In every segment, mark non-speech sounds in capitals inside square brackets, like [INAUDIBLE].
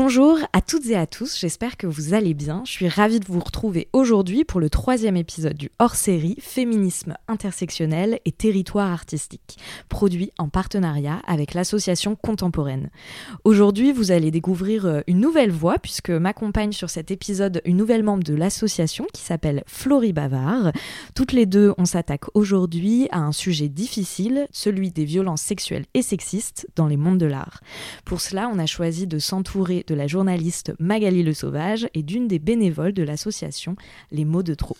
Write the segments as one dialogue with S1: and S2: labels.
S1: Bonjour à toutes et à tous, j'espère que vous allez bien. Je suis ravie de vous retrouver aujourd'hui pour le troisième épisode du hors-série Féminisme intersectionnel et territoire artistique, produit en partenariat avec l'association contemporaine. Aujourd'hui, vous allez découvrir euh, une nouvelle voix puisque m'accompagne sur cet épisode une nouvelle membre de l'association qui s'appelle Florie Bavard. Toutes les deux, on s'attaque aujourd'hui à un sujet difficile, celui des violences sexuelles et sexistes dans les mondes de l'art. Pour cela, on a choisi de s'entourer de la journaliste Magali Le Sauvage et d'une des bénévoles de l'association Les mots de trop.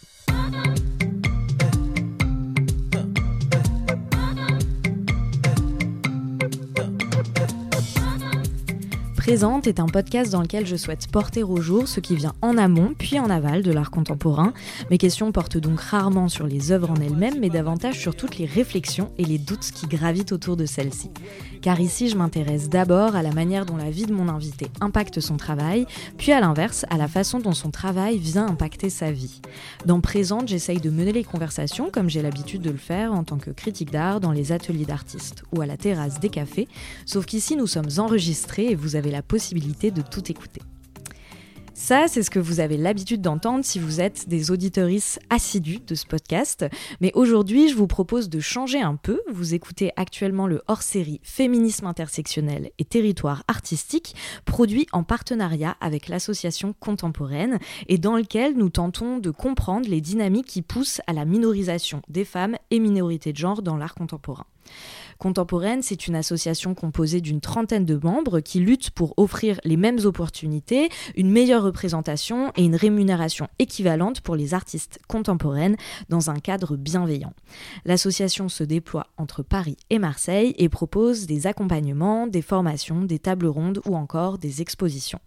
S1: Présente est un podcast dans lequel je souhaite porter au jour ce qui vient en amont puis en aval de l'art contemporain. Mes questions portent donc rarement sur les œuvres en elles-mêmes, mais davantage sur toutes les réflexions et les doutes qui gravitent autour de celles-ci. Car ici, je m'intéresse d'abord à la manière dont la vie de mon invité impacte son travail, puis à l'inverse, à la façon dont son travail vient impacter sa vie. Dans Présente, j'essaye de mener les conversations comme j'ai l'habitude de le faire en tant que critique d'art dans les ateliers d'artistes ou à la terrasse des cafés, sauf qu'ici nous sommes enregistrés et vous avez la possibilité de tout écouter. Ça, c'est ce que vous avez l'habitude d'entendre si vous êtes des auditorices assidus de ce podcast. Mais aujourd'hui, je vous propose de changer un peu. Vous écoutez actuellement le hors-série Féminisme intersectionnel et territoire artistique, produit en partenariat avec l'association contemporaine et dans lequel nous tentons de comprendre les dynamiques qui poussent à la minorisation des femmes et minorités de genre dans l'art contemporain. Contemporaine, c'est une association composée d'une trentaine de membres qui luttent pour offrir les mêmes opportunités, une meilleure représentation et une rémunération équivalente pour les artistes contemporaines dans un cadre bienveillant. L'association se déploie entre Paris et Marseille et propose des accompagnements, des formations, des tables rondes ou encore des expositions.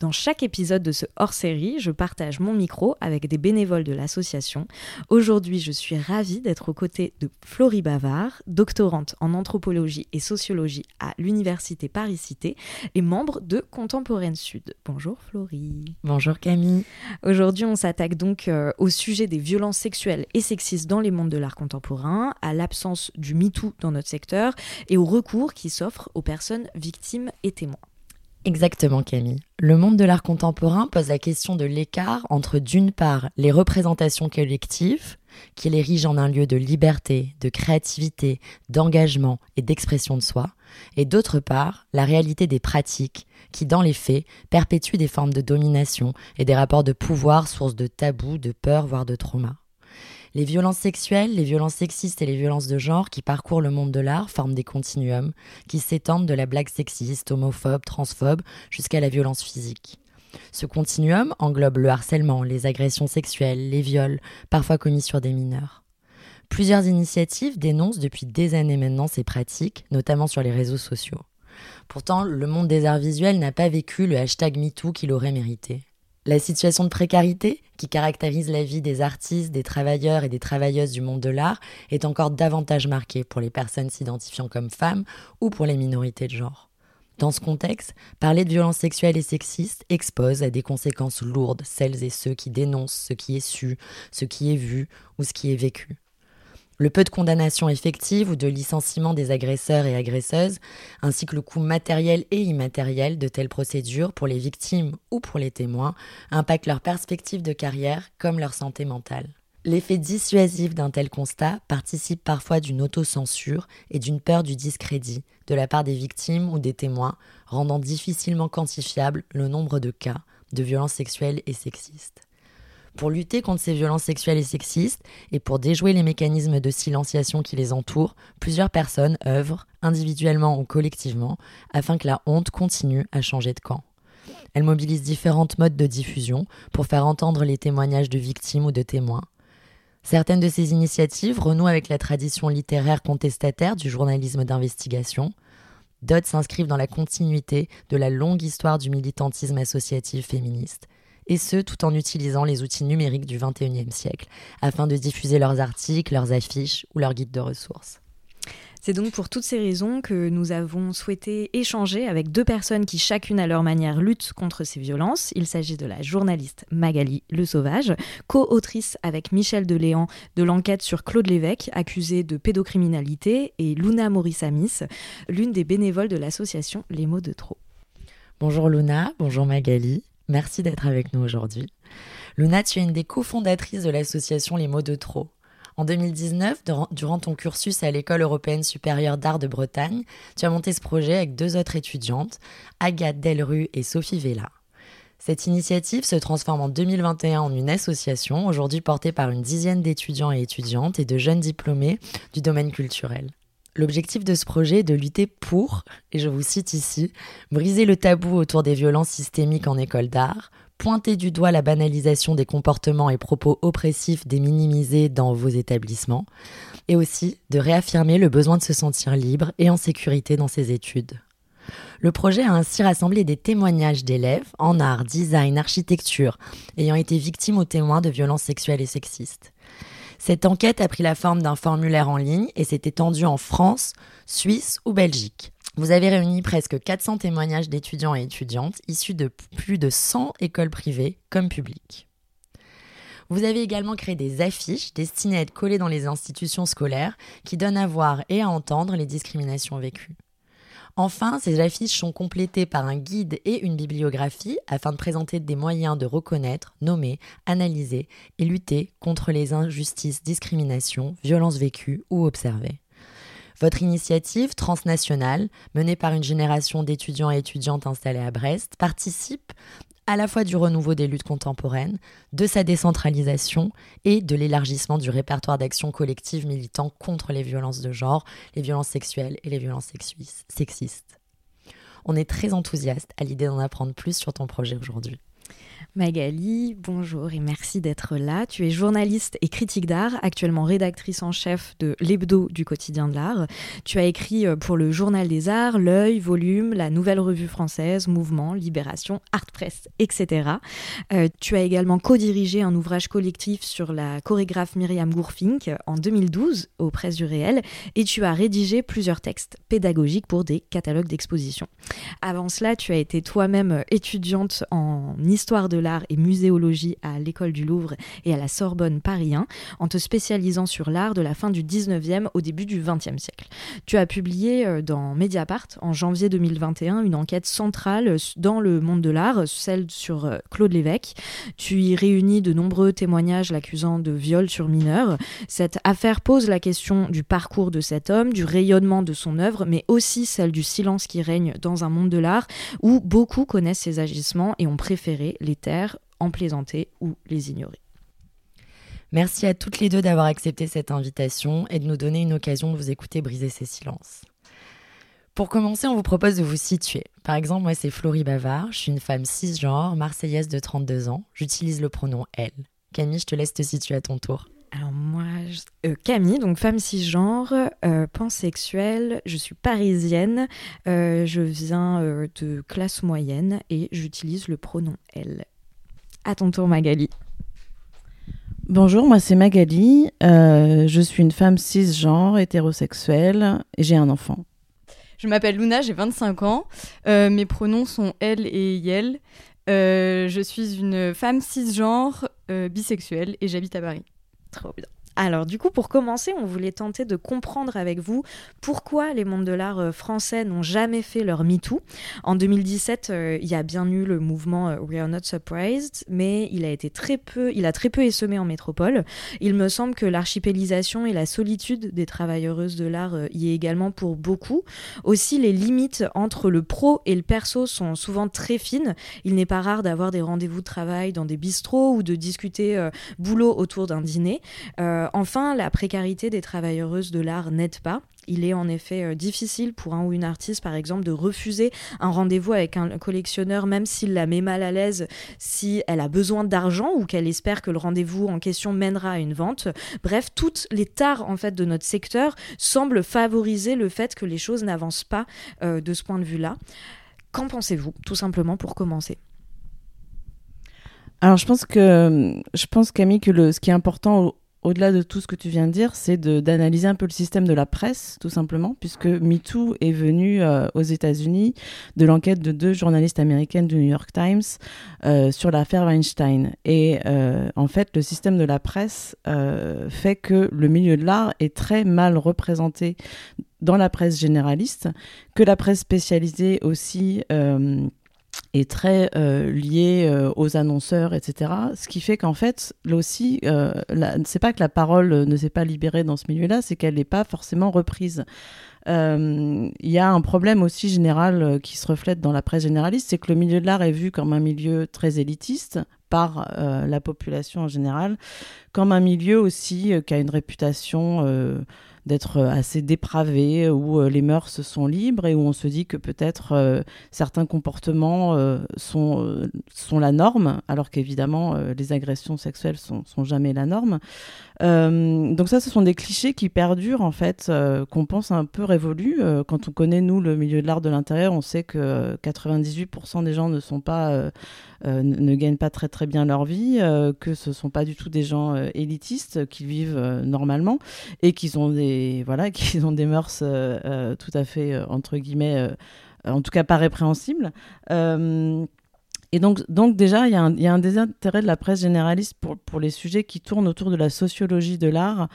S1: Dans chaque épisode de ce hors-série, je partage mon micro avec des bénévoles de l'association. Aujourd'hui, je suis ravie d'être aux côtés de Florie Bavard, doctorante en anthropologie et sociologie à l'Université Paris-Cité et membre de Contemporaine Sud. Bonjour Florie.
S2: Bonjour Camille.
S1: Aujourd'hui, on s'attaque donc euh, au sujet des violences sexuelles et sexistes dans les mondes de l'art contemporain, à l'absence du MeToo dans notre secteur et au recours qui s'offre aux personnes victimes et témoins.
S2: Exactement Camille. Le monde de l'art contemporain pose la question de l'écart entre d'une part les représentations collectives, qui l'érigent en un lieu de liberté, de créativité, d'engagement et d'expression de soi, et d'autre part la réalité des pratiques, qui dans les faits perpétuent des formes de domination et des rapports de pouvoir source de tabous, de peur, voire de trauma. Les violences sexuelles, les violences sexistes et les violences de genre qui parcourent le monde de l'art forment des continuums qui s'étendent de la blague sexiste, homophobe, transphobe jusqu'à la violence physique. Ce continuum englobe le harcèlement, les agressions sexuelles, les viols, parfois commis sur des mineurs. Plusieurs initiatives dénoncent depuis des années maintenant ces pratiques, notamment sur les réseaux sociaux. Pourtant, le monde des arts visuels n'a pas vécu le hashtag MeToo qu'il aurait mérité. La situation de précarité, qui caractérise la vie des artistes, des travailleurs et des travailleuses du monde de l'art, est encore davantage marquée pour les personnes s'identifiant comme femmes ou pour les minorités de genre. Dans ce contexte, parler de violences sexuelles et sexistes expose à des conséquences lourdes celles et ceux qui dénoncent ce qui est su, ce qui est vu ou ce qui est vécu. Le peu de condamnation effective ou de licenciement des agresseurs et agresseuses, ainsi que le coût matériel et immatériel de telles procédures pour les victimes ou pour les témoins, impactent leur perspective de carrière comme leur santé mentale. L'effet dissuasif d'un tel constat participe parfois d'une autocensure et d'une peur du discrédit de la part des victimes ou des témoins, rendant difficilement quantifiable le nombre de cas de violences sexuelles et sexistes. Pour lutter contre ces violences sexuelles et sexistes et pour déjouer les mécanismes de silenciation qui les entourent, plusieurs personnes œuvrent, individuellement ou collectivement, afin que la honte continue à changer de camp. Elles mobilisent différentes modes de diffusion pour faire entendre les témoignages de victimes ou de témoins. Certaines de ces initiatives renouent avec la tradition littéraire contestataire du journalisme d'investigation. D'autres s'inscrivent dans la continuité de la longue histoire du militantisme associatif féministe et ce tout en utilisant les outils numériques du XXIe siècle, afin de diffuser leurs articles, leurs affiches ou leurs guides de ressources.
S1: C'est donc pour toutes ces raisons que nous avons souhaité échanger avec deux personnes qui chacune à leur manière luttent contre ces violences. Il s'agit de la journaliste Magali Le Sauvage, co-autrice avec Michel Deléan de l'enquête sur Claude Lévesque, accusé de pédocriminalité, et Luna Morissamis, l'une des bénévoles de l'association Les mots de trop.
S2: Bonjour Luna, bonjour Magali, merci d'être avec nous aujourd'hui. Luna, tu es une des cofondatrices de l'association Les mots de trop. En 2019, durant ton cursus à l'École européenne supérieure d'art de Bretagne, tu as monté ce projet avec deux autres étudiantes, Agathe Delru et Sophie Vella. Cette initiative se transforme en 2021 en une association, aujourd'hui portée par une dizaine d'étudiants et étudiantes et de jeunes diplômés du domaine culturel. L'objectif de ce projet est de lutter pour, et je vous cite ici, briser le tabou autour des violences systémiques en école d'art, pointer du doigt la banalisation des comportements et propos oppressifs des minimisés dans vos établissements, et aussi de réaffirmer le besoin de se sentir libre et en sécurité dans ses études. Le projet a ainsi rassemblé des témoignages d'élèves en art, design, architecture, ayant été victimes ou témoins de violences sexuelles et sexistes. Cette enquête a pris la forme d'un formulaire en ligne et s'est étendue en France, Suisse ou Belgique. Vous avez réuni presque 400 témoignages d'étudiants et étudiantes issus de plus de 100 écoles privées comme publiques. Vous avez également créé des affiches destinées à être collées dans les institutions scolaires qui donnent à voir et à entendre les discriminations vécues. Enfin, ces affiches sont complétées par un guide et une bibliographie afin de présenter des moyens de reconnaître, nommer, analyser et lutter contre les injustices, discriminations, violences vécues ou observées. Votre initiative transnationale, menée par une génération d'étudiants et étudiantes installés à Brest, participe à la fois du renouveau des luttes contemporaines, de sa décentralisation et de l'élargissement du répertoire d'action collective militant contre les violences de genre, les violences sexuelles et les violences sexistes. On est très enthousiaste à l'idée d'en apprendre plus sur ton projet aujourd'hui.
S1: Magali, bonjour et merci d'être là. Tu es journaliste et critique d'art, actuellement rédactrice en chef de l'Hebdo du quotidien de l'art. Tu as écrit euh, pour le Journal des Arts, L'œil, Volume, la Nouvelle Revue Française, Mouvement, Libération, Art Press, etc. Euh, tu as également co-dirigé un ouvrage collectif sur la chorégraphe Myriam Gourfink en 2012 aux Presses du Réel et tu as rédigé plusieurs textes pédagogiques pour des catalogues d'exposition. Avant cela, tu as été toi-même étudiante en histoire de l'art et muséologie à l'École du Louvre et à la Sorbonne Paris 1, en te spécialisant sur l'art de la fin du 19e au début du 20e siècle. Tu as publié euh, dans Mediapart en janvier 2021 une enquête centrale dans le monde de l'art, celle sur euh, Claude Lévesque. Tu y réunis de nombreux témoignages l'accusant de viol sur mineurs. Cette affaire pose la question du parcours de cet homme, du rayonnement de son œuvre, mais aussi celle du silence qui règne dans un monde de l'art où beaucoup connaissent ses agissements et ont préféré les terres en plaisanter ou les ignorer.
S2: Merci à toutes les deux d'avoir accepté cette invitation et de nous donner une occasion de vous écouter briser ces silences. Pour commencer, on vous propose de vous situer. Par exemple, moi, c'est Florie Bavard, je suis une femme cisgenre, marseillaise de 32 ans, j'utilise le pronom elle. Camille, je te laisse te situer à ton tour.
S1: Euh, Camille, donc femme cisgenre, euh, pansexuelle, je suis parisienne, euh, je viens de classe moyenne et j'utilise le pronom elle. À ton tour, Magali.
S3: Bonjour, moi c'est Magali. Euh, je suis une femme cisgenre, hétérosexuelle et j'ai un enfant.
S4: Je m'appelle Luna, j'ai 25 ans. Euh, mes pronoms sont elle et yel. Euh, je suis une femme cisgenre, bisexuelle et j'habite à Paris.
S1: Trop bien. Alors du coup, pour commencer, on voulait tenter de comprendre avec vous pourquoi les mondes de l'art euh, français n'ont jamais fait leur MeToo. En 2017, euh, il y a bien eu le mouvement euh, We Are Not Surprised, mais il a été très peu, il a très peu essaimé en métropole. Il me semble que l'archipélisation et la solitude des travailleuses de l'art y est également pour beaucoup. Aussi, les limites entre le pro et le perso sont souvent très fines. Il n'est pas rare d'avoir des rendez-vous de travail dans des bistrots ou de discuter boulot autour d'un dîner. Enfin, la précarité des travailleuses de l'art n'aide pas. Il est en effet euh, difficile pour un ou une artiste, par exemple, de refuser un rendez-vous avec un collectionneur, même s'il la met mal à l'aise, si elle a besoin d'argent ou qu'elle espère que le rendez-vous en question mènera à une vente. Bref, toutes les tares en fait de notre secteur semblent favoriser le fait que les choses n'avancent pas euh, de ce point de vue-là. Qu'en pensez-vous, tout simplement pour commencer?
S3: Alors je pense que je pense Camille que ce qui est important au-delà de tout ce que tu viens de dire, c'est d'analyser un peu le système de la presse, tout simplement, puisque MeToo est venu euh, aux États-Unis de l'enquête de deux journalistes américaines du New York Times euh, sur l'affaire Weinstein. Et euh, en fait, le système de la presse fait que le milieu de l'art est très mal représenté dans la presse généraliste, que la presse spécialisée aussi est très euh, lié euh, aux annonceurs, etc. Ce qui fait qu'en fait, là aussi, euh, c'est pas que la parole ne s'est pas libérée dans ce milieu-là, c'est qu'elle n'est pas forcément reprise. Il y a un problème aussi général qui se reflète dans la presse généraliste, c'est que le milieu de l'art est vu comme un milieu très élitiste par la population en général, comme un milieu aussi qui a une réputation d'être euh, assez dépravé, où euh, les mœurs sont libres et où on se dit que peut-être euh, certains comportements sont, sont la norme, alors qu'évidemment les agressions sexuelles sont, sont jamais la norme. donc ça, ce sont des clichés qui perdurent en fait, qu'on pense un peu révolus. quand on connaît nous le milieu de l'art de l'intérieur, on sait que 98% des gens ne sont pas ne gagnent pas très très bien leur vie, que ce sont pas du tout des gens élitistes qui vivent normalement et qu'ils ont des [LAUGHS] voilà, qui ont des mœurs euh, euh, tout à fait euh, entre guillemets, en tout cas pas répréhensibles. Et donc, donc déjà, il y, y, a un désintérêt de la presse généraliste pour, pour, les sujets qui tournent autour de la sociologie de l'art.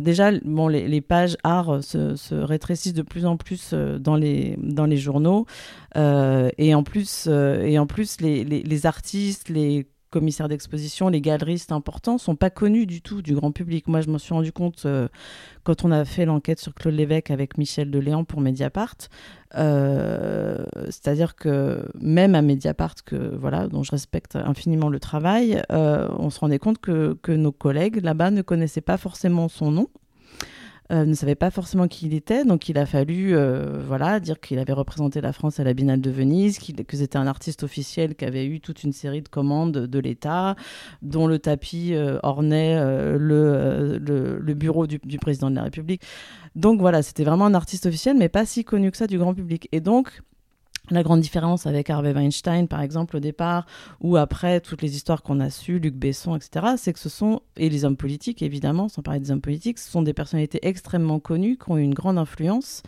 S3: déjà, bon, les, pages art se, se, rétrécissent de plus en plus dans, les, dans les journaux. et en plus, et en plus les, les artistes, les commissaires d'exposition, les galeristes importants sont pas connus du tout du grand public. Moi, je m'en suis rendu compte euh, quand on a fait l'enquête sur Claude Lévesque avec Michel Deléan pour Mediapart. Euh, c'est-à-dire que même à Mediapart, que voilà, dont je respecte infiniment le travail, euh, on se rendait compte que, que nos collègues là-bas ne connaissaient pas forcément son nom. Euh, ne savait pas forcément qui il était, donc il a fallu euh, voilà, dire qu'il avait représenté la France à la Biennale de Venise, que c'était un artiste officiel qui avait eu toute une série de commandes de l'État, dont le tapis euh, ornait le, bureau du, du, président de la République. Donc voilà, c'était vraiment un artiste officiel, mais pas si connu que ça du grand public. Et donc, la grande différence avec Harvey Weinstein, par exemple, au départ, ou après toutes les histoires qu'on a su, Luc Besson, etc., c'est que ce sont, et les hommes politiques, évidemment, sans parler des hommes politiques, ce sont des personnalités extrêmement connues, qui ont une grande influence.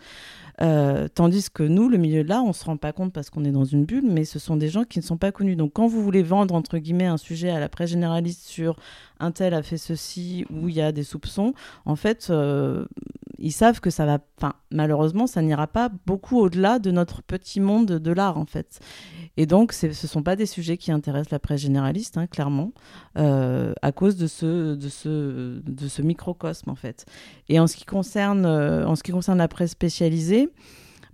S3: Euh, tandis que nous, le milieu de l'art, on se rend pas compte parce qu'on est dans une bulle, mais ce sont des gens qui ne sont pas connus. Donc quand vous voulez vendre, entre guillemets, un sujet à la presse généraliste sur un tel a fait ceci, où il y a des soupçons, en fait, euh, ils savent que ça va, enfin, malheureusement, ça n'ira pas beaucoup au-delà de notre petit monde de l'art, en fait. Et donc, ce ne sont pas des sujets qui intéressent la presse généraliste, hein, clairement, euh, à cause de ce, de, ce, de ce microcosme, en fait. Et en ce qui concerne, euh, en ce qui concerne la presse spécialisée,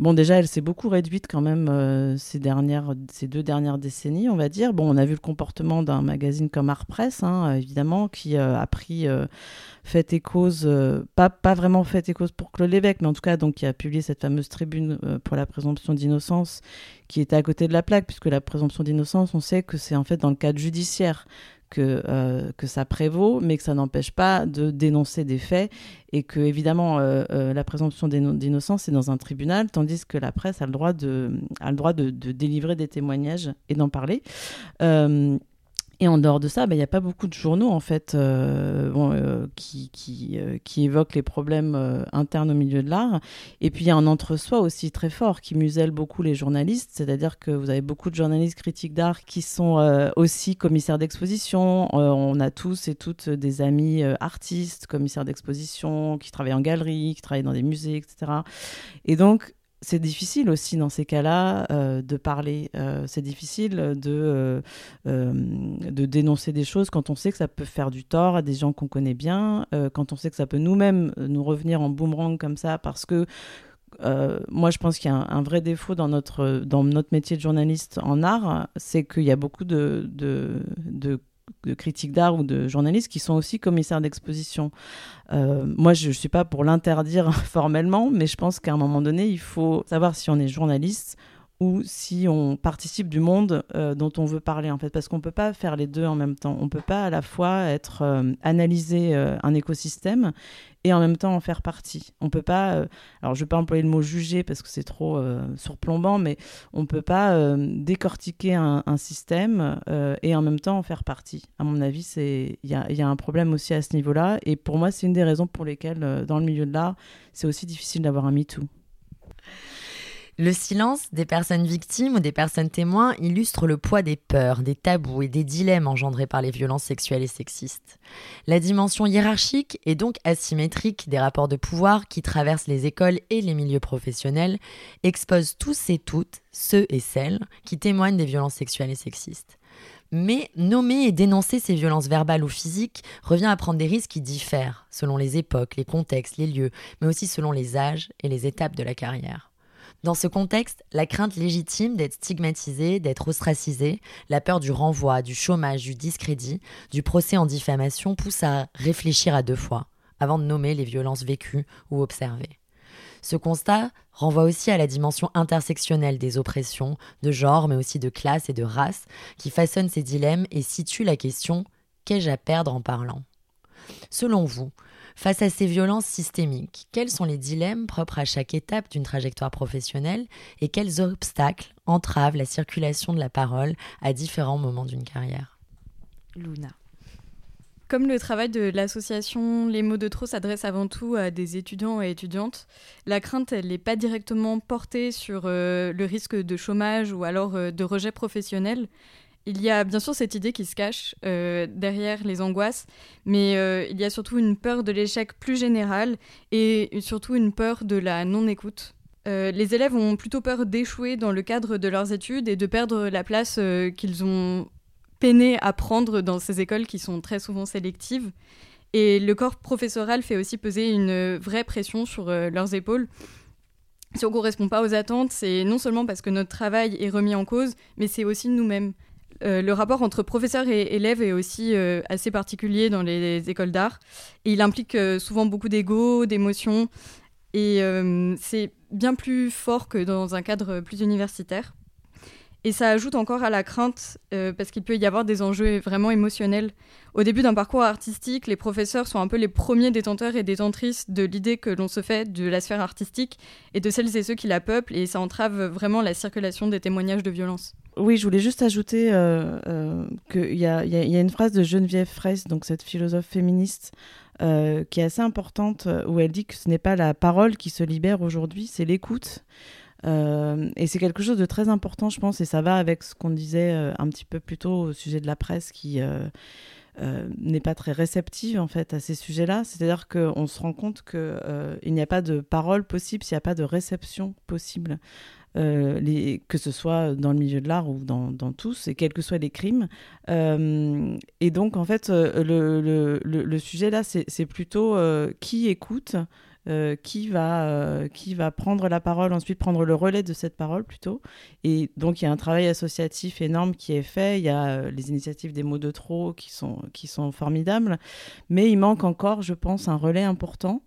S3: Bon, déjà, elle s'est beaucoup réduite quand même euh, ces, deux dernières décennies, on va dire. Bon, on a vu le comportement d'un magazine comme Art Press, hein, évidemment, qui a pris fait et cause, pas, pas vraiment fait et cause pour Claude Lévesque, mais en tout cas, donc, qui a publié cette fameuse tribune pour la présomption d'innocence, qui était à côté de la plaque, puisque la présomption d'innocence, on sait que c'est en fait dans le cadre judiciaire que, euh, que ça prévaut, mais que ça n'empêche pas de dénoncer des faits et que, évidemment, euh, euh, la présomption d'innocence est dans un tribunal, tandis que la presse a le droit de, a le droit de, de délivrer des témoignages et d'en parler. Et en dehors de ça, bah, il n'y a pas beaucoup de journaux en fait euh, euh, qui, qui, euh, qui, évoquent les problèmes internes au milieu de l'art. Et puis il y a un entre-soi aussi très fort qui muselle beaucoup les journalistes, c'est-à-dire que vous avez beaucoup de journalistes critiques d'art qui sont aussi commissaires d'exposition. on a tous et toutes des amis artistes, commissaires d'exposition, qui travaillent en galerie, qui travaillent dans des musées, etc. Et donc c'est difficile aussi dans ces cas-là euh, de parler. Euh, c'est difficile de, euh, de dénoncer des choses quand on sait que ça peut faire du tort à des gens qu'on connaît bien, quand on sait que ça peut nous-mêmes nous revenir en boomerang comme ça parce que moi, je pense qu'il y a un, vrai défaut dans notre, dans notre métier de journaliste en art, c'est qu'il y a beaucoup de, de de critiques d'art ou de journalistes qui sont aussi commissaires d'exposition. Euh, moi, je ne suis pas pour l'interdire [LAUGHS] formellement, mais je pense qu'à un moment donné, il faut savoir si on est journaliste ou si on participe du monde euh, dont on veut parler en fait. Parce qu'on peut pas faire les deux en même temps. On peut pas à la fois être euh, analyser euh, un écosystème et en même temps en faire partie. On peut pas alors je vais pas employer le mot juger parce que c'est trop surplombant mais on peut pas décortiquer un, système et en même temps en faire partie. À mon avis c'est il y a, y a, un problème aussi à ce niveau là et pour moi c'est une des raisons pour lesquelles dans le milieu de l'art c'est aussi difficile d'avoir un MeToo
S2: Le silence des personnes victimes ou des personnes témoins illustre le poids des peurs, des tabous et des dilemmes engendrés par les violences sexuelles et sexistes. La dimension hiérarchique et donc asymétrique des rapports de pouvoir qui traversent les écoles et les milieux professionnels expose tous et toutes ceux et celles qui témoignent des violences sexuelles et sexistes. Mais nommer et dénoncer ces violences verbales ou physiques revient à prendre des risques qui diffèrent selon les époques, les contextes, les lieux, mais aussi selon les âges et les étapes de la carrière. Dans ce contexte, la crainte légitime d'être stigmatisé, d'être ostracisé, la peur du renvoi, du chômage, du discrédit, du procès en diffamation pousse à réfléchir à deux fois avant de nommer les violences vécues ou observées. Ce constat renvoie aussi à la dimension intersectionnelle des oppressions, de genre, mais aussi de classe et de race, qui façonne ces dilemmes et situe la question qu'ai-je à perdre en parlant? Selon vous, Face à ces violences systémiques, quels sont les dilemmes propres à chaque étape d'une trajectoire professionnelle et quels obstacles entravent la circulation de la parole à différents moments d'une carrière?
S1: Luna.
S4: Comme le travail de l'association Les mots de trop s'adresse avant tout à des étudiants et étudiantes, la crainte, n'est pas directement portée sur euh, le risque de chômage ou alors euh, de rejet professionnel, il y a bien sûr cette idée qui se cache euh, derrière les angoisses, mais euh, il y a surtout une peur de l'échec plus général et surtout une peur de la non-écoute. Euh, les élèves ont plutôt peur d'échouer dans le cadre de leurs études et de perdre la place qu'ils ont peiné à prendre dans ces écoles qui sont très souvent sélectives. Et le corps professoral fait aussi peser une vraie pression sur leurs épaules si on ne correspond pas aux attentes, c'est non seulement parce que notre travail est remis en cause, mais c'est aussi nous-mêmes. Euh, le rapport entre professeur et élève est aussi euh, assez particulier dans les, écoles d'art. Et il implique euh, souvent beaucoup d'ego, d'émotions. Et c'est bien plus fort que dans un cadre plus universitaire. Et ça ajoute encore à la crainte, parce qu'il peut y avoir des enjeux vraiment émotionnels. Au début d'un parcours artistique, les professeurs sont un peu les premiers détenteurs et détentrices de l'idée que l'on se fait de la sphère artistique et de celles et ceux qui la peuplent, et ça entrave vraiment la circulation des témoignages de violence.
S3: Oui, je voulais juste ajouter euh, euh, qu'il y a, une phrase de Geneviève Fraisse, donc cette philosophe féministe, euh, qui est assez importante, où elle dit que ce n'est pas la parole qui se libère aujourd'hui, c'est l'écoute. Et c'est quelque chose de très important, je pense, et ça va avec ce qu'on disait un petit peu plus tôt au sujet de la presse qui n'est pas très réceptive en fait à ces sujets-là. C'est-à-dire qu'on se rend compte qu'il n'y a pas de parole possible s'il n'y a pas de réception possible. Euh, que ce soit dans le milieu de l'art ou dans, tous, et quels que soient les crimes. Euh, et donc, en fait, euh, le, sujet là, c'est plutôt qui écoute. Qui, va, qui va prendre la parole, ensuite prendre le relais de cette parole plutôt. Et donc il y a un travail associatif énorme qui est fait, il y a les initiatives des mots de trop qui sont, qui sont formidables, mais il manque encore, je pense, un relais important.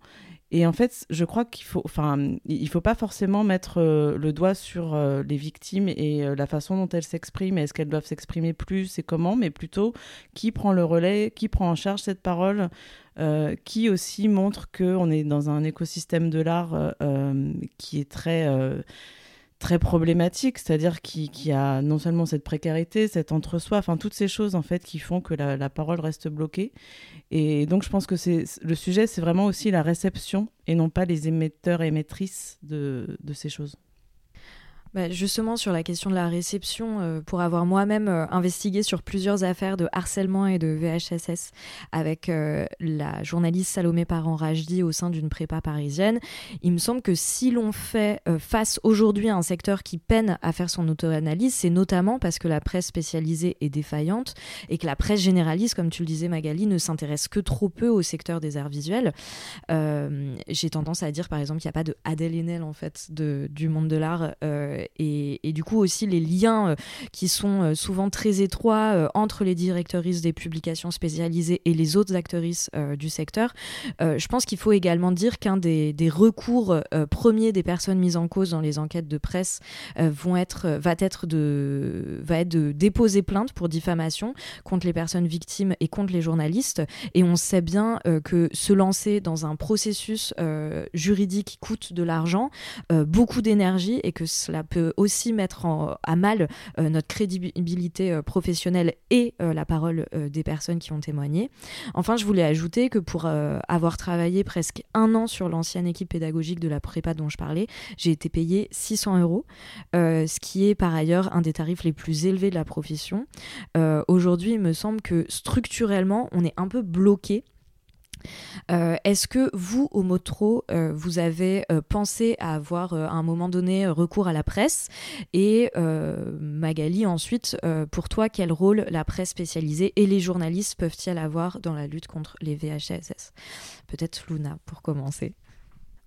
S3: Et en fait, je crois qu'il faut, enfin, il faut pas forcément mettre euh, le doigt sur euh, les victimes et euh, la façon dont elles s'expriment, est-ce qu'elles doivent s'exprimer plus et comment, mais plutôt qui prend le relais, qui prend en charge cette parole, qui aussi montre qu'on est dans un écosystème de l'art qui est très très problématique, c'est-à-dire qui, qui, a non seulement cette précarité, cet entre-soi, enfin toutes ces choses en fait qui font que la, parole reste bloquée. Et donc je pense que c'est le sujet, c'est vraiment aussi la réception et non pas les émetteurs et émettrices de ces choses.
S1: Bah, justement, sur la question de la réception, euh, pour avoir moi-même euh, investigué sur plusieurs affaires de harcèlement et de VHSS avec euh, la journaliste Salomé Parent-Rajdi au sein d'une prépa parisienne, il me semble que si l'on fait face aujourd'hui à un secteur qui peine à faire son auto-analyse, c'est notamment parce que la presse spécialisée est défaillante et que la presse généraliste, comme tu le disais Magali, ne s'intéresse que trop peu au secteur des arts visuels. J'ai tendance à dire, par exemple, qu'il n'y a pas de Adèle Haenel, en fait, de, du monde de l'art et, du coup aussi les liens euh, qui sont euh, souvent très étroits euh, entre les directrices des publications spécialisées et les autres actrices du secteur. je pense qu'il faut également dire qu'un des, recours premiers des personnes mises en cause dans les enquêtes de presse vont être, va, être de, va être de déposer plainte pour diffamation contre les personnes victimes et contre les journalistes. Et on sait bien que se lancer dans un processus juridique coûte de l'argent, beaucoup d'énergie et que cela peut aussi mettre à mal notre crédibilité professionnelle et la parole des personnes qui ont témoigné. Enfin, je voulais ajouter que pour avoir travaillé presque un an sur l'ancienne équipe pédagogique de la prépa dont je parlais, j'ai été payée 600 euros, ce qui est par ailleurs un des tarifs les plus élevés de la profession. Aujourd'hui, il me semble que structurellement, on est un peu bloqué euh, est-ce que vous, au Motro, euh, vous avez euh, pensé à avoir à un moment donné recours à la presse Et Magali, ensuite, pour toi, quel rôle la presse spécialisée et les journalistes peuvent-ils avoir dans la lutte contre les VHSS Peut-être Luna, pour commencer.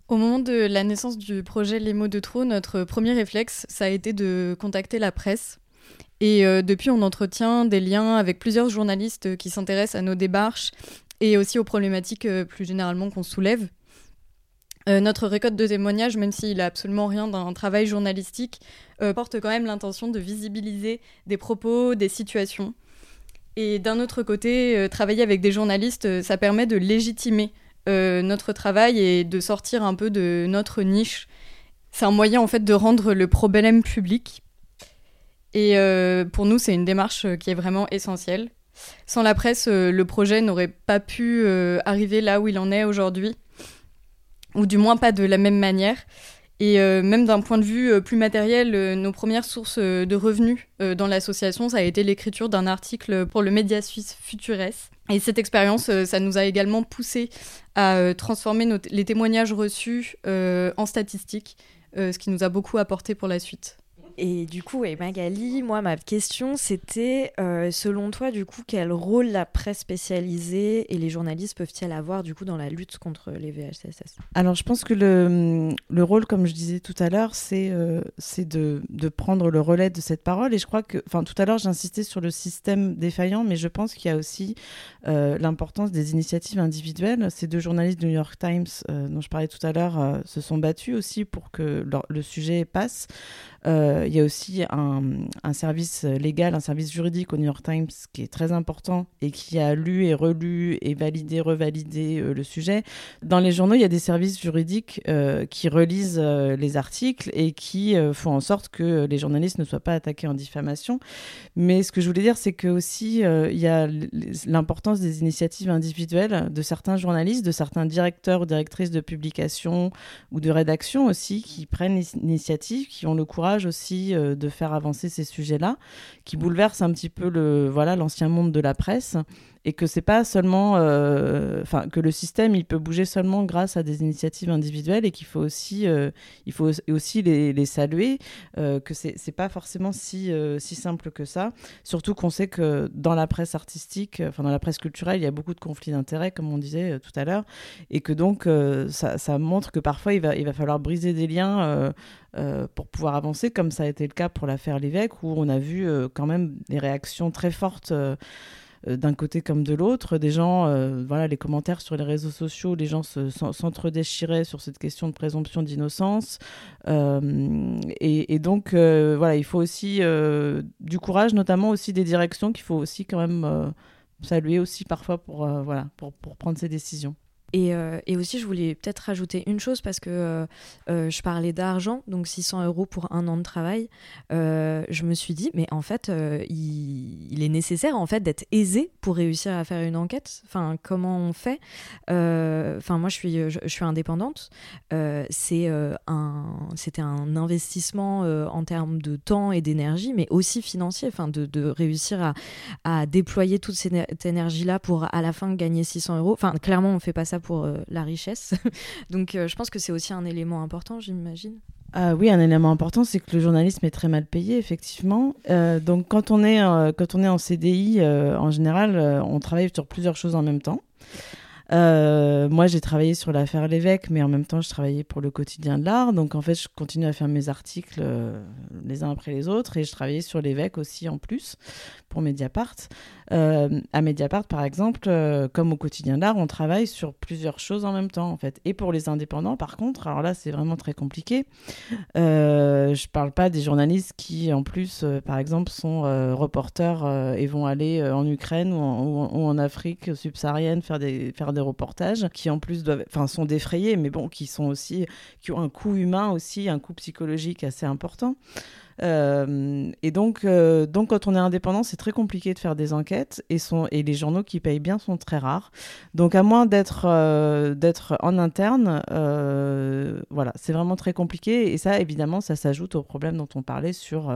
S4: Au moment de la naissance du projet Les mots de trop, notre premier réflexe, ça a été de contacter la presse. Et depuis, on entretient des liens avec plusieurs journalistes qui s'intéressent à nos démarches et aussi aux problématiques euh, plus généralement qu'on soulève. Euh, notre récolte de témoignages, même s'il n'a absolument rien d'un travail journalistique, euh, porte quand même l'intention de visibiliser des propos, des situations. Et d'un autre côté, travailler avec des journalistes, ça permet de légitimer notre travail et de sortir un peu de notre niche. C'est un moyen en fait de rendre le problème public. Et pour nous, c'est une démarche qui est vraiment essentielle. Sans la presse, euh, le projet n'aurait pas pu euh, arriver là où il en est aujourd'hui, ou du moins pas de la même manière. Et euh, même d'un point de vue plus matériel, nos premières sources de revenus dans l'association, ça a été l'écriture d'un article pour le média suisse Futures. Et cette expérience, ça nous a également poussé à transformer les témoignages reçus en statistiques, ce qui nous a beaucoup apporté pour la suite.
S1: Et du coup, et Magali, moi, ma question, c'était, euh, selon toi, du coup, quel rôle la presse spécialisée et les journalistes peuvent-ils avoir, du coup, dans la lutte contre les VHSS
S3: Alors, je pense que le, le, rôle, comme je disais tout à l'heure, c'est euh, de, de, prendre le relais de cette parole. Et je crois que, enfin, tout à l'heure, j'insistais sur le système défaillant, mais je pense qu'il y a aussi euh, l'importance des initiatives individuelles. Ces deux journalistes du New York Times, dont je parlais tout à l'heure, se sont battus aussi pour que le sujet passe. Euh, il y a aussi un, service légal, un service juridique au New York Times qui est très important et qui a lu et relu et validé, revalidé euh, le sujet. Dans les journaux, il y a des services juridiques euh, qui relisent les articles et qui font en sorte que les journalistes ne soient pas attaqués en diffamation. Mais ce que je voulais dire, c'est que aussi il y a l'importance des initiatives individuelles de certains journalistes, de certains directeurs ou directrices de publication ou de rédaction aussi qui prennent l'initiative, qui ont le courage aussi euh, de faire avancer ces sujets-là, qui bouleversent un petit peu le voilà l'ancien monde de la presse et que c'est pas seulement, euh, enfin que le système il peut bouger seulement grâce à des initiatives individuelles et qu'il faut aussi, euh, il faut aussi les, les saluer, euh, que c'est pas forcément si si simple que ça. Surtout qu'on sait que dans la presse artistique, enfin dans la presse culturelle, il y a beaucoup de conflits d'intérêts comme on disait tout à l'heure, et que donc ça, montre que parfois il va il va falloir briser des liens. pour pouvoir avancer, comme ça a été le cas pour l'affaire Lévesque, où on a vu quand même des réactions très fortes euh, d'un côté comme de l'autre. Des gens, euh, voilà, les commentaires sur les réseaux sociaux, les gens s'entre-déchiraient sur cette question de présomption d'innocence. Euh, et, donc, voilà, il faut aussi du courage, notamment aussi des directions qu'il faut aussi quand même saluer aussi parfois pour, voilà, pour, pour prendre ces décisions.
S1: Euh, et, aussi, je voulais peut-être rajouter une chose parce que euh, euh, je parlais d'argent, donc 600 euros pour un an de travail. je me suis dit, mais en fait, il, est nécessaire en fait d'être aisé pour réussir à faire une enquête. Enfin, comment on fait? Enfin, moi, je suis, je, suis indépendante. c'est un, c'était un investissement en termes de temps et d'énergie, mais aussi financier. Enfin, de, réussir à, à, déployer toute cette énergie-là pour à la fin gagner 600 euros. Enfin, clairement, on fait pas ça pour euh, la richesse. [LAUGHS] Donc euh, je pense que c'est aussi un élément important, j'imagine.
S3: Ah oui, un élément important, c'est que le journalisme est très mal payé, effectivement. Euh, donc quand on est, quand on est en CDI, en général, on travaille sur plusieurs choses en même temps. moi, j'ai travaillé sur l'affaire Lévesque, mais en même temps, je travaillais pour le quotidien de l'art. Donc, en fait, je continue à faire mes articles les uns après les autres. Et je travaillais sur Lévesque aussi en plus, pour Mediapart. Euh, à Mediapart, par exemple, euh, comme au quotidien d'art, on travaille sur plusieurs choses en même temps, en fait. Et pour les indépendants, par contre, alors là, c'est vraiment très compliqué. Euh, je parle pas des journalistes qui, en plus, euh, par exemple, sont reporters et vont aller en Ukraine ou en, ou en, Afrique subsaharienne faire, des, faire des reportages qui en plus doivent, enfin, sont défrayés, mais bon, qui sont aussi, qui ont un coût humain aussi, un coût psychologique assez important. Euh, et donc, euh, donc, quand on est indépendant, c'est très compliqué de faire des enquêtes et, sont, et les journaux qui payent bien sont très rares. Donc, à moins d'être euh, en interne, voilà, c'est vraiment très compliqué. Et ça, évidemment, ça s'ajoute au problème dont on parlait sur,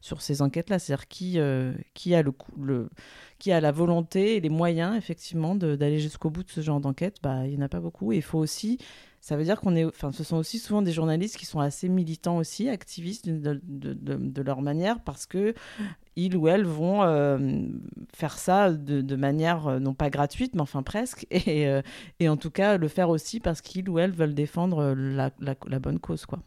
S3: sur ces enquêtes-là. C'est-à-dire qui, qui, a le, qui a la volonté et les moyens, effectivement, d'aller jusqu'au bout de ce genre d'enquête. Bah, il n'y en a pas beaucoup. Il faut aussi ça veut dire qu'on est, enfin, ce sont aussi souvent des journalistes qui sont assez militants aussi, activistes de, leur manière, parce que ils ou elles vont euh, faire ça de, manière euh, non pas gratuite, mais enfin presque, et, euh, et en tout cas le faire aussi parce qu'ils ou elles veulent défendre la, la, la bonne cause, quoi.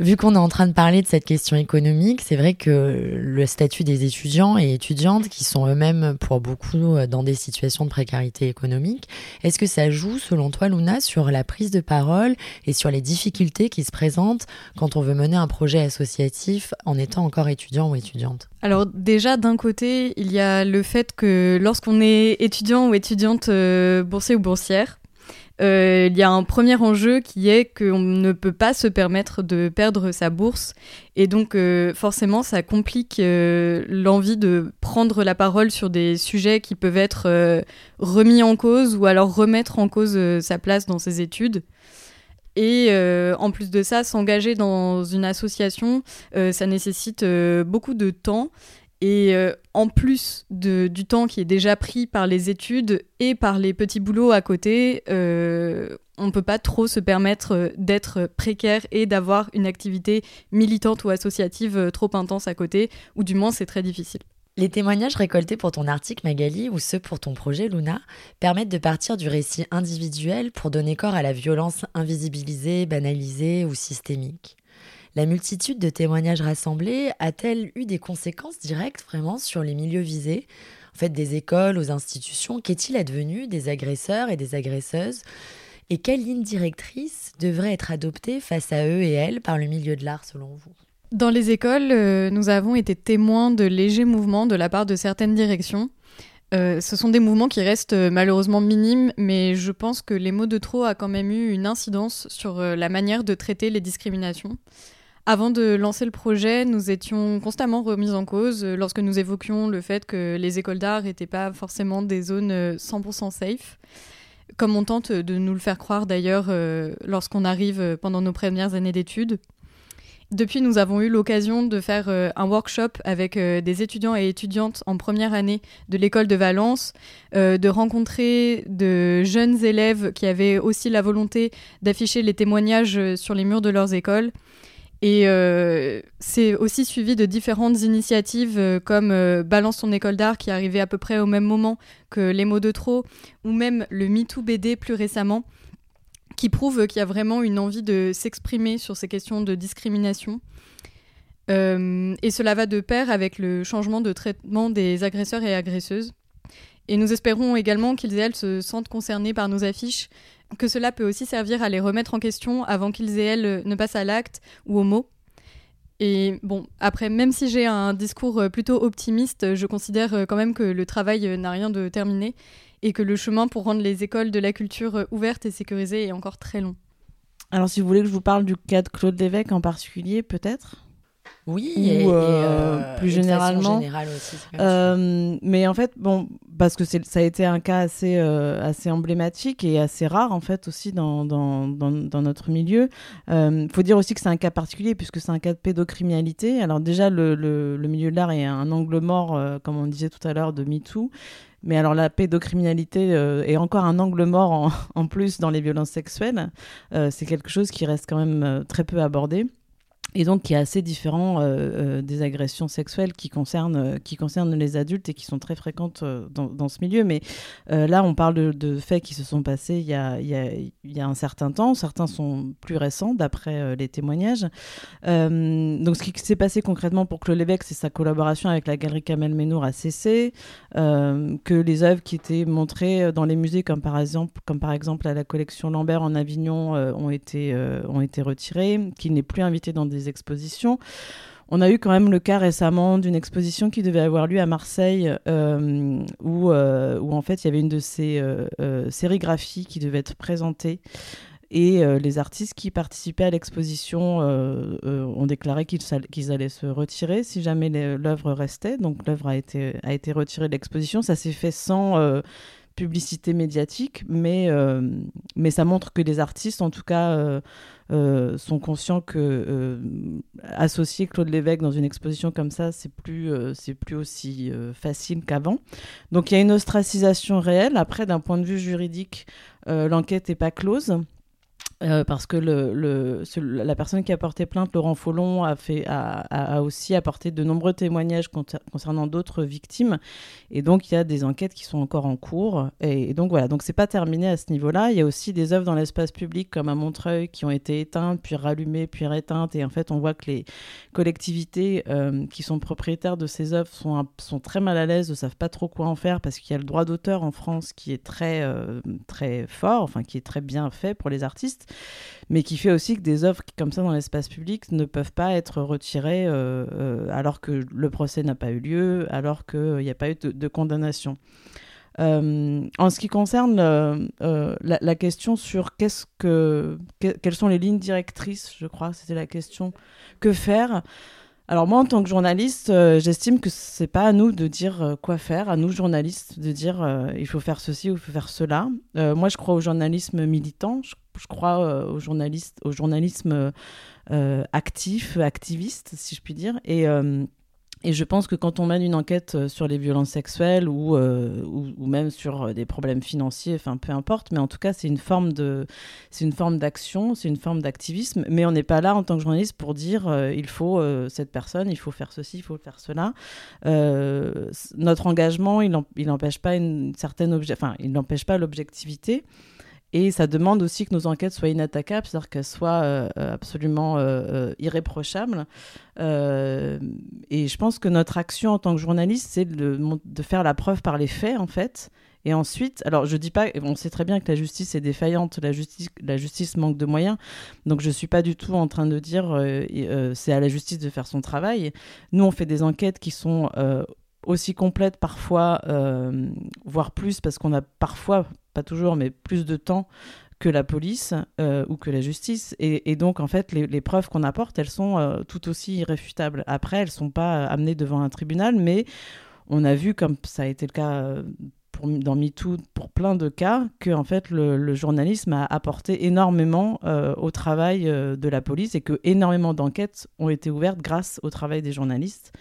S2: Vu qu'on est en train de parler de cette question économique, c'est vrai que le statut des étudiants et étudiantes, qui sont eux-mêmes pour beaucoup dans des situations de précarité économique, est-ce que ça joue, selon toi, Luna, sur la prise de parole et sur les difficultés qui se présentent quand on veut mener un projet associatif en étant encore étudiant ou étudiante?
S4: Alors déjà, d'un côté, il y a le fait que lorsqu'on est étudiant ou étudiante euh, boursier ou boursière, euh, il y a un premier enjeu qui est qu'on ne peut pas se permettre de perdre sa bourse. Et donc, euh, forcément, ça complique euh, l'envie de prendre la parole sur des sujets qui peuvent être remis en cause ou alors remettre en cause sa place dans ses études. Et en plus de ça, s'engager dans une association, ça nécessite beaucoup de temps et euh, en plus du temps qui est déjà pris par les études et par les petits boulots à côté, euh, on ne peut pas trop se permettre euh, d'être précaire et d'avoir une activité militante ou associative trop intense à côté, ou du moins c'est très difficile.
S2: Les témoignages récoltés pour ton article Magali ou ceux pour ton projet Luna permettent de partir du récit individuel pour donner corps à la violence invisibilisée, banalisée ou systémique. La multitude de témoignages rassemblés a-t-elle eu des conséquences directes vraiment sur les milieux visés? En fait, des écoles aux institutions, qu'est-il advenu des agresseurs et des agresseuses? Et quelle ligne directrice devrait être adoptée face à eux et elles par le milieu de l'art selon vous?
S4: Dans les écoles, euh, nous avons été témoins de légers mouvements de la part de certaines directions. Euh, ce sont des mouvements qui restent euh, malheureusement minimes, mais je pense que les mots de trop a quand même eu une incidence sur la manière de traiter les discriminations. Avant de lancer le projet, nous étions constamment remis en cause euh, lorsque nous évoquions le fait que les écoles d'art n'étaient pas forcément des zones 100% euh, safe, comme on tente de nous le faire croire d'ailleurs euh, lorsqu'on arrive pendant nos premières années d'études. Depuis, nous avons eu l'occasion de faire un workshop avec des étudiants et étudiantes en première année de l'école de Valence, de rencontrer de jeunes élèves qui avaient aussi la volonté d'afficher les témoignages sur les murs de leurs écoles et euh, c'est aussi suivi de différentes initiatives euh, comme euh, Balance ton école d'art qui est arrivé à peu près au même moment que Les mots de trop, ou même le MeToo BD plus récemment, qui prouve qu'il y a vraiment une envie de s'exprimer sur ces questions de discrimination. et cela va de pair avec le changement de traitement des agresseurs et agresseuses. Et nous espérons également qu'ils et elles se sentent concernés par nos affiches que cela peut aussi servir à les remettre en question avant qu'ils et elles ne passent à l'acte ou au mot. Et bon, après, même si j'ai un discours euh, plutôt optimiste, je considère euh, quand même que le travail euh, n'a rien de terminé et que le chemin pour rendre les écoles de la culture ouvertes et sécurisées est encore très long.
S3: Alors, si vous voulez que je vous parle du cas de Claude Lévesque en particulier, peut-être?
S2: Oui, et, euh,
S3: euh, plus généralement.
S2: aussi,
S3: euh, mais en fait, bon, parce que ça a été un cas assez, assez emblématique et assez rare en fait aussi dans, dans, dans, notre milieu. Il faut dire aussi que c'est un cas particulier puisque c'est un cas de pédocriminalité. Alors déjà, le, le, milieu de l'art est un angle mort, comme on disait tout à l'heure, de MeToo. Mais alors la pédocriminalité est encore un angle mort en, [LAUGHS] en plus dans les violences sexuelles. c'est quelque chose qui reste quand même très peu abordé et donc qui est assez différent euh, euh, des agressions sexuelles qui concernent, euh, qui concernent les adultes et qui sont très fréquentes dans, ce milieu. Mais là, on parle de, faits qui se sont passés il y, a, y, a, un certain temps. Certains sont plus récents, d'après les témoignages. donc, ce qui s'est passé concrètement pour Claude Lévesque, c'est sa collaboration avec la galerie Kamel Menour a cessé, que les œuvres qui étaient montrées dans les musées, comme par exemple, comme par exemple à la collection Lambert en Avignon, ont, été, ont été retirées, qu'il n'est plus invité dans des expositions. on a eu quand même le cas récemment d'une exposition qui devait avoir lieu à Marseille, où, où en fait il y avait une de ces sérigraphies qui devait être présentée et euh, les artistes qui participaient à l'exposition euh, euh, ont déclaré qu'ils allaient se retirer si jamais l'œuvre restait. Donc l'œuvre a été, a été retirée de l'exposition. Ça s'est fait sans publicité médiatique, mais, mais ça montre que les artistes, en tout cas, sont conscients que associer Claude Lévesque dans une exposition comme ça, c'est plus, c'est plus aussi facile qu'avant. Donc il y a une ostracisation réelle. Après, d'un point de vue juridique, l'enquête n'est pas close. Euh, parce que la personne qui a porté plainte, Laurent Follon, a, aussi apporté de nombreux témoignages concernant d'autres victimes. Et donc, il y a des enquêtes qui sont encore en cours. Et, donc, voilà. Donc, c'est pas terminé à ce niveau-là. Il y a aussi des œuvres dans l'espace public, comme à Montreuil, qui ont été éteintes, puis rallumées, puis rééteintes. Et en fait, on voit que les collectivités euh, qui sont propriétaires de ces œuvres sont, sont très mal à l'aise, ne savent pas trop quoi en faire, parce qu'il y a le droit d'auteur en France qui est très, euh, très fort, enfin, qui est très bien fait pour les artistes mais qui fait aussi que des œuvres comme ça dans l'espace public ne peuvent pas être retirées euh, euh, alors que le procès n'a pas eu lieu, alors qu'il n'y a pas eu de, condamnation. Euh, en ce qui concerne la, question sur qu'est-ce que, quelles sont les lignes directrices, je crois, c'était la question, que faire alors moi, en tant que journaliste, j'estime que c'est pas à nous de dire quoi faire, à nous journalistes de dire il faut faire ceci ou il faut faire cela. moi, je crois au journalisme militant. Je crois, euh, au, journaliste, au journalisme euh, actif, activiste, si je puis dire. Et, euh, et je pense que quand on mène une enquête sur les violences sexuelles ou, ou, même sur des problèmes financiers, enfin peu importe, mais en tout cas c'est une forme de, c'est une forme d'action, c'est une forme d'activisme. Mais on n'est pas là en tant que journaliste pour dire il faut cette personne, il faut faire ceci, il faut faire cela. notre engagement, il n'empêche pas une certaine enfin il n'empêche pas l'objectivité. Et ça demande aussi que nos enquêtes soient inattaquables, c'est-à-dire qu'elles soient euh, euh, absolument euh, irréprochables. et je pense que notre action en tant que journaliste, c'est de, faire la preuve par les faits, en fait. Et ensuite, alors je dis pas, on sait très bien que la justice est défaillante, la justice, manque de moyens, donc je suis pas du tout en train de dire c'est à la justice de faire son travail. Nous, on fait des enquêtes qui sont aussi complètes parfois, voire plus, parce qu'on a parfois pas toujours, mais plus de temps que la police euh, ou que la justice. Et, donc, en fait, les, preuves qu'on apporte, elles sont euh, tout aussi irréfutables. Après, elles ne sont pas amenées devant un tribunal, mais on a vu, comme ça a été le cas euh, dans MeToo, pour plein de cas, que en fait, le, journalisme a apporté énormément au travail de la police et que énormément d'enquêtes ont été ouvertes grâce au travail des journalistes.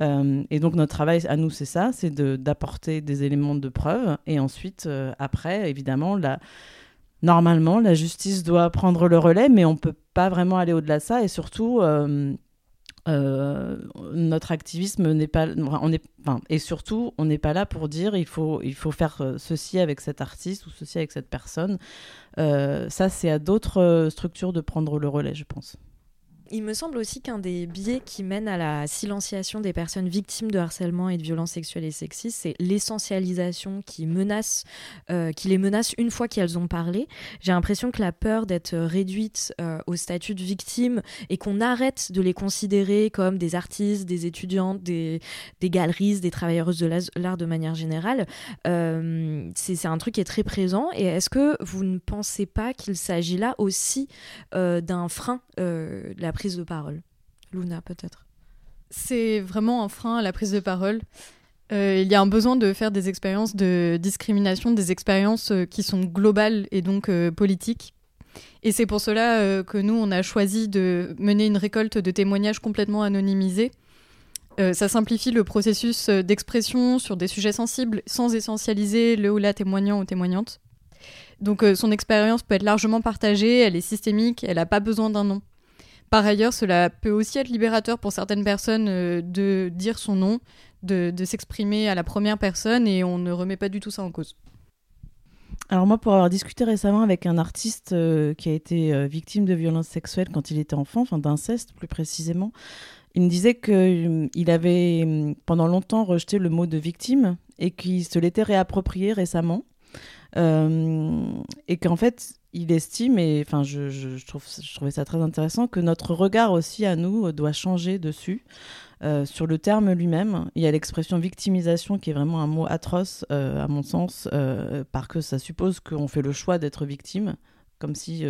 S3: Euh, et donc notre travail à nous, c'est ça, c'est d'apporter des éléments de preuve. Et ensuite, euh, après, évidemment, normalement, la justice doit prendre le relais, mais on ne peut pas vraiment aller au-delà de ça. Et surtout, euh, notre activisme n'est pas, on enfin, et surtout, on n'est pas là pour dire il faut, il faut faire ceci avec cet artiste ou ceci avec cette personne. ça, c'est à d'autres structures de prendre le relais, je pense.
S1: Il me semble aussi qu'un des biais qui mène à la silenciation des personnes victimes de harcèlement et de violences sexuelles et sexistes, c'est l'essentialisation qui euh, qui les menace une fois qu'elles ont parlé. J'ai l'impression que la peur d'être réduite euh, au statut de victime et qu'on arrête de les considérer comme des artistes, des étudiantes, des, des galeristes, des travailleuses de l'art de manière générale, euh, c'est un truc qui est très présent. Et est-ce que vous ne pensez pas qu'il s'agit là aussi d'un frein la prise de parole Luna, peut-être
S4: C'est vraiment un frein à la prise de parole. Euh, il y a un besoin de faire des expériences de discrimination, des expériences euh, qui sont globales et donc euh, politiques. Et c'est pour cela que nous, on a choisi de mener une récolte de témoignages complètement anonymisés. ça simplifie le processus d'expression sur des sujets sensibles sans essentialiser le ou la témoignant ou témoignante. Donc son expérience peut être largement partagée, elle est systémique, elle n'a pas besoin d'un nom. Par ailleurs, cela peut aussi être libérateur pour certaines personnes euh, de dire son nom, de, s'exprimer à la première personne et on ne remet pas du tout ça en cause.
S3: Alors moi, pour avoir discuté récemment avec un artiste euh, qui a été euh, victime de violences sexuelles quand il était enfant, enfin d'inceste plus précisément, il me disait qu'il avait pendant longtemps rejeté le mot de victime et qu'il se l'était réapproprié récemment. et qu'en fait, il estime, et enfin, je, je, trouve, je trouvais ça très intéressant, que notre regard aussi à nous doit changer dessus. Euh, sur le terme lui-même, il y a l'expression victimisation qui est vraiment un mot atroce, euh, à mon sens, euh, parce que ça suppose qu'on fait le choix d'être victime, comme si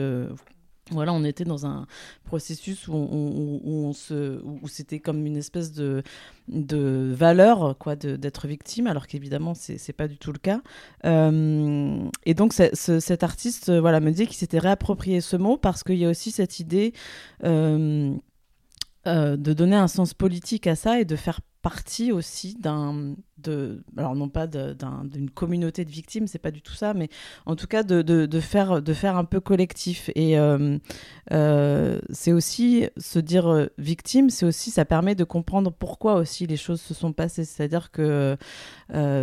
S3: voilà, on était dans un processus où, où c'était comme une espèce de, de valeur quoi, d'être victime, alors qu'évidemment, c'est n'est pas du tout le cas. Euh, et donc, cet artiste voilà, me dit qu'il s'était réapproprié ce mot parce qu'il y a aussi cette idée euh, euh, de donner un sens politique à ça et de faire partie aussi d'un alors non pas d'une communauté de victimes c'est pas du tout ça mais en tout cas de, faire un peu collectif. Et euh, euh, c'est aussi se dire euh, victime c'est aussi ça permet de comprendre pourquoi aussi les choses se sont passées. C'est à dire que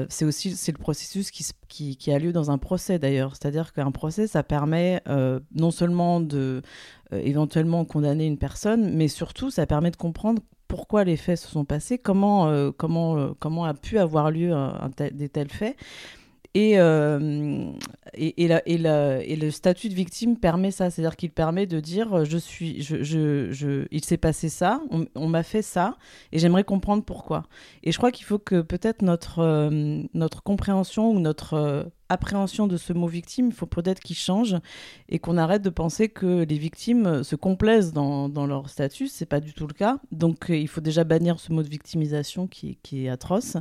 S3: c'est aussi c'est le processus qui, qui, qui, a lieu dans un procès d'ailleurs. C'est à dire qu'un procès ça permet non seulement de éventuellement condamner une personne mais surtout ça permet de comprendre pourquoi les faits se sont passés, comment, euh, comment, euh, comment a pu avoir lieu un, des tels faits. Et, euh, et, et, et, le statut de victime permet ça, c'est-à-dire qu'il permet de dire je suis, je, je, il s'est passé ça, on, m'a fait ça, et j'aimerais comprendre pourquoi. Et je crois qu'il faut que peut-être notre, notre compréhension ou notre appréhension de ce mot victime, il faut peut-être qu'il change et qu'on arrête de penser que les victimes se complaisent dans, dans leur statut. C'est pas du tout le cas. Donc euh, il faut déjà bannir ce mot de victimisation qui est atroce.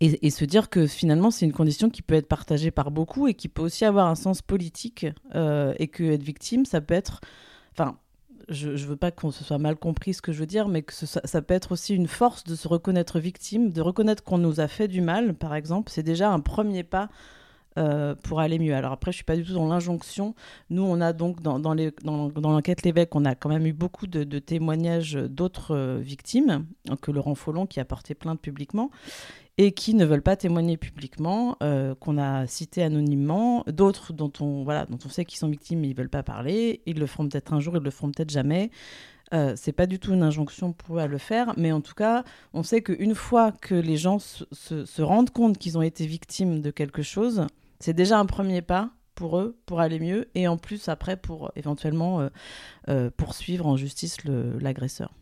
S3: Et, se dire que finalement c'est une condition qui peut être partagée par beaucoup et qui peut aussi avoir un sens politique euh, et que être victime ça peut être enfin je ne veux pas qu'on se soit mal compris ce que je veux dire, mais que ça, peut être aussi une force de se reconnaître victime, de reconnaître qu'on nous a fait du mal, par exemple. C'est déjà un premier pas euh, pour aller mieux. Alors après, je suis pas du tout dans l'injonction. Nous, on a donc dans, dans l'enquête L'évêque, on a quand même eu beaucoup de, témoignages d'autres euh, victimes, que Laurent Follon qui a porté plainte publiquement et qui ne veulent pas témoigner publiquement, euh, qu'on a cité anonymement, d'autres dont on, voilà, dont on sait qu'ils sont victimes mais ils ne veulent pas parler, ils le feront peut-être un jour, ils le feront peut-être jamais. Euh, c'est pas du tout une injonction pour à le faire, mais en tout cas, on sait qu'une fois que les gens se, rendent compte qu'ils ont été victimes de quelque chose, c'est déjà un premier pas pour eux, pour aller mieux, et en plus après pour éventuellement euh, euh, poursuivre en justice l'agresseur.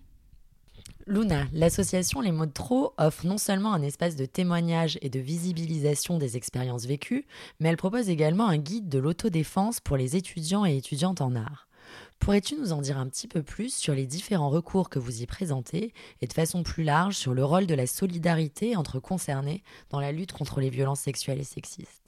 S2: Luna, l'association Les mots de trop offre non seulement un espace de témoignage et de visibilisation des expériences vécues, mais elle propose également un guide de l'autodéfense pour les étudiants et étudiantes en art. Pourrais-tu nous en dire un petit peu plus sur les différents recours que vous y présentez et de façon plus large sur le rôle de la solidarité entre concernés dans la lutte contre les violences sexuelles et sexistes?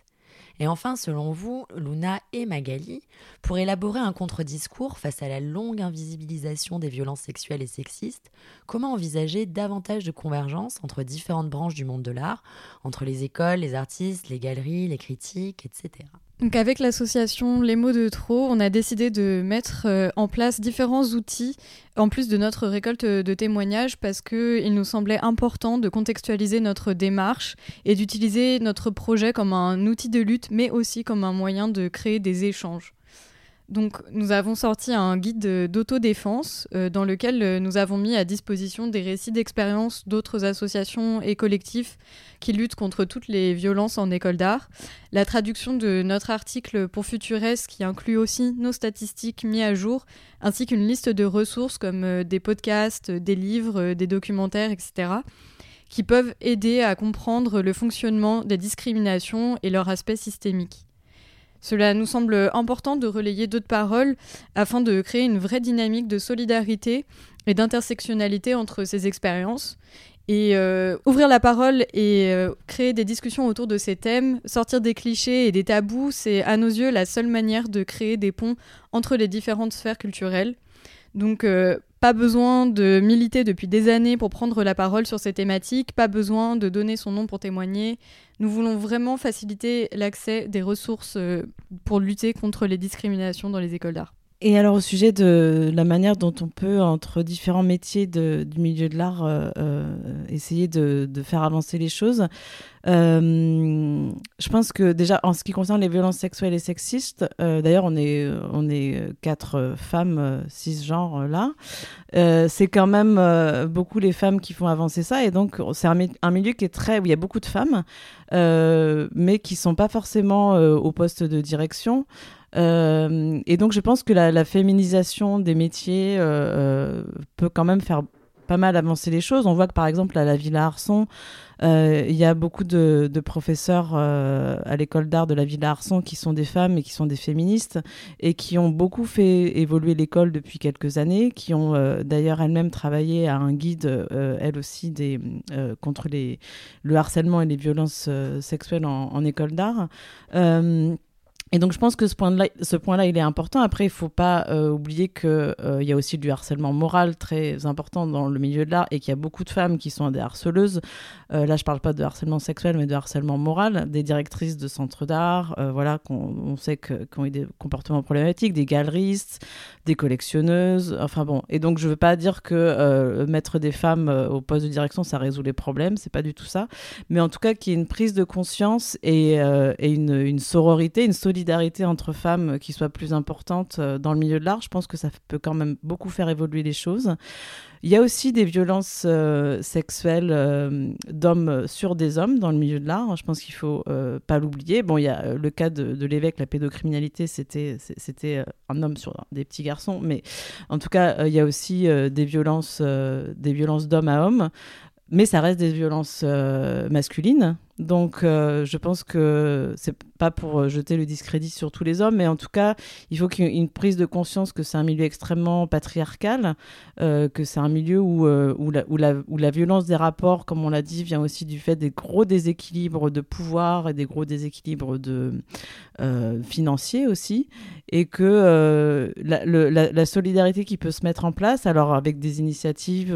S2: Et enfin, selon vous, Luna et Magali, pour élaborer un contre-discours face à la longue invisibilisation des violences sexuelles et sexistes, comment envisager davantage de convergence entre différentes branches du monde de l'art, entre les écoles, les artistes, les galeries, les critiques, etc.
S4: Donc avec l'association Les mots de trop, on a décidé de mettre euh, en place différents outils en plus de notre récolte de témoignages parce qu'il nous semblait important de contextualiser notre démarche et d'utiliser notre projet comme un outil de lutte mais aussi comme un moyen de créer des échanges. Donc, nous avons sorti un guide d'autodéfense euh, dans lequel euh, nous avons mis à disposition des récits d'expérience d'autres associations et collectifs qui luttent contre toutes les violences en école d'art. La traduction de notre article pour Futures qui inclut aussi nos statistiques mises à jour, ainsi qu'une liste de ressources comme euh, des podcasts, des livres, des documentaires, etc., qui peuvent aider à comprendre le fonctionnement des discriminations et leur aspect systémique. Cela nous semble important de relayer d'autres paroles afin de créer une vraie dynamique de solidarité et d'intersectionnalité entre ces expériences. Et euh, ouvrir la parole et euh, créer des discussions autour de ces thèmes, sortir des clichés et des tabous, c'est à nos yeux la seule manière de créer des ponts entre les différentes sphères culturelles. Donc, euh, pas besoin de militer depuis des années pour prendre la parole sur ces thématiques, pas besoin de donner son nom pour témoigner. Nous voulons vraiment faciliter l'accès des ressources euh, pour lutter contre les discriminations dans les écoles d'art.
S3: Et alors au sujet de la manière dont on peut, entre différents métiers du milieu de l'art, euh, euh, essayer de, faire avancer les choses, euh, je pense que déjà en ce qui concerne les violences sexuelles et sexistes, d'ailleurs on est, on est quatre femmes cisgenres là, c'est quand même beaucoup les femmes qui font avancer ça et donc c'est un, un, milieu qui est très, où il y a beaucoup de femmes, mais qui sont pas forcément au poste de direction. Euh, et donc, je pense que la, féminisation des métiers euh, euh, peut quand même faire pas mal avancer les choses. On voit que par exemple à la Villa Arson, il y a beaucoup de, professeurs à l'école d'art de la Villa Arson qui sont des femmes et qui sont des féministes et qui ont beaucoup fait évoluer l'école depuis quelques années, qui ont d'ailleurs elles-mêmes travaillé à un guide, elles aussi, contre le harcèlement et les violences sexuelles en école d'art. Et donc je pense que ce point-là, ce point-là, il est important. Après, il faut pas euh, oublier qu'il euh, y a aussi du harcèlement moral très important dans le milieu de l'art et qu'il y a beaucoup de femmes qui sont des harceleuses. Euh, là, je parle pas de harcèlement sexuel, mais de harcèlement moral. Des directrices de centres d'art, voilà, qu'on on sait que, ont eu des comportements problématiques, des galeristes, des collectionneuses. Enfin bon. Et donc je veux pas dire que mettre des femmes au poste de direction, ça résout les problèmes. C'est pas du tout ça. Mais en tout cas, qu'il y ait une prise de conscience et, et une, une sororité, une solidarité solidarité entre femmes qui soit plus importante euh, dans le milieu de l'art, je pense que ça peut quand même beaucoup faire évoluer les choses. Il y a aussi des violences euh, sexuelles euh, d'hommes sur des hommes dans le milieu de l'art. Je pense qu'il faut pas l'oublier. Bon, il y a le cas de, l'évêque, la pédocriminalité, c'était c'était un homme sur des petits garçons, mais en tout cas, il y a aussi des violences des violences d'homme à homme mais ça reste des violences masculines. Donc, euh, je pense que c'est pas pour euh, jeter le discrédit sur tous les hommes, mais en tout cas, il faut qu'il y ait une prise de conscience que c'est un milieu extrêmement patriarcal, euh, que c'est un milieu où, où, la, où, la, violence des rapports, comme on l'a dit, vient aussi du fait des gros déséquilibres de pouvoir et des gros déséquilibres de, financiers aussi, et que la, solidarité qui peut se mettre en place, alors avec des initiatives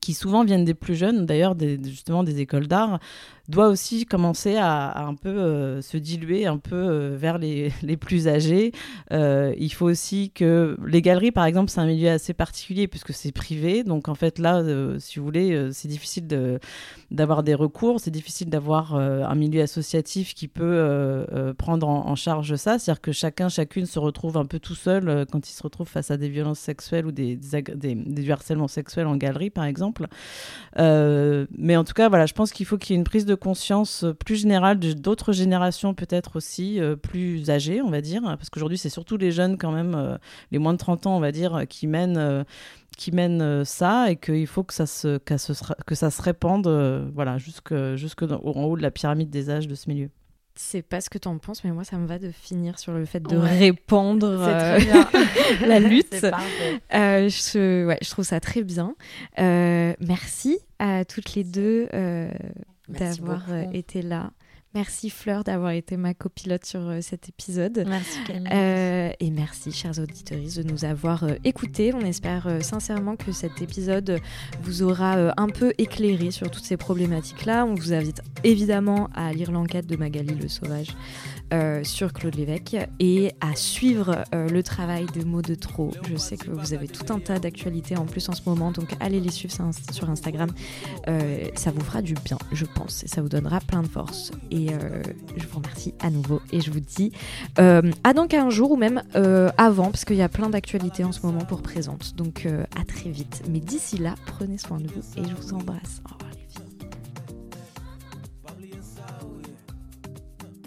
S3: qui souvent viennent des plus jeunes, d'ailleurs justement des écoles d'art, doit aussi commencer à, un peu euh, se diluer un peu euh, vers les, [LAUGHS] les, plus âgés. Euh, il faut aussi que les galeries, par exemple, c'est un milieu assez particulier puisque c'est privé. Donc en fait là, si vous voulez, c'est difficile d'avoir des recours, c'est difficile d'avoir un milieu associatif qui peut prendre en, charge ça. C'est-à-dire que chacun, chacune se retrouve un peu tout seul quand il se retrouve face à des violences sexuelles ou des, des, des, des harcèlements sexuels en galerie, par exemple. Mais en tout cas, voilà, je pense qu'il faut qu'il y ait une prise de conscience plus générale d'autres générations peut-être aussi euh, plus âgées, on va dire, parce qu'aujourd'hui c'est surtout les jeunes quand même, euh, les moins de 30 ans on va dire, qui mènent euh, qui mènent ça et qu'il faut que ça se, que ça se répande voilà, jusque, jusque haut de la pyramide des âges de ce milieu.
S1: C'est pas ce que tu en penses, mais moi, ça me va de finir sur le fait de répandre [LAUGHS] la lutte. je, ouais, je trouve ça très bien. merci à toutes les deux d'avoir euh, été là. Merci Fleur d'avoir été ma copilote sur euh, cet épisode.
S2: Merci Camille.
S1: Euh, et merci chers auditeurs de nous avoir écoutés. On espère sincèrement que cet épisode vous aura un peu éclairé sur toutes ces problématiques-là. On vous invite évidemment à lire l'enquête de Magali Le Sauvage euh, sur Claude Lévesque et à suivre euh, le travail de mots de trop. Je sais que vous avez tout un tas d'actualités en plus en ce moment, donc allez les suivre sur Instagram. Euh, ça vous fera du bien, je pense, et ça vous donnera plein de force. Et je vous remercie à nouveau et je vous dis à dans un jour ou même avant, parce qu'il y a plein d'actualités en ce moment pour présente. Donc à très vite. Mais d'ici là, prenez soin de vous et je vous embrasse. Au revoir.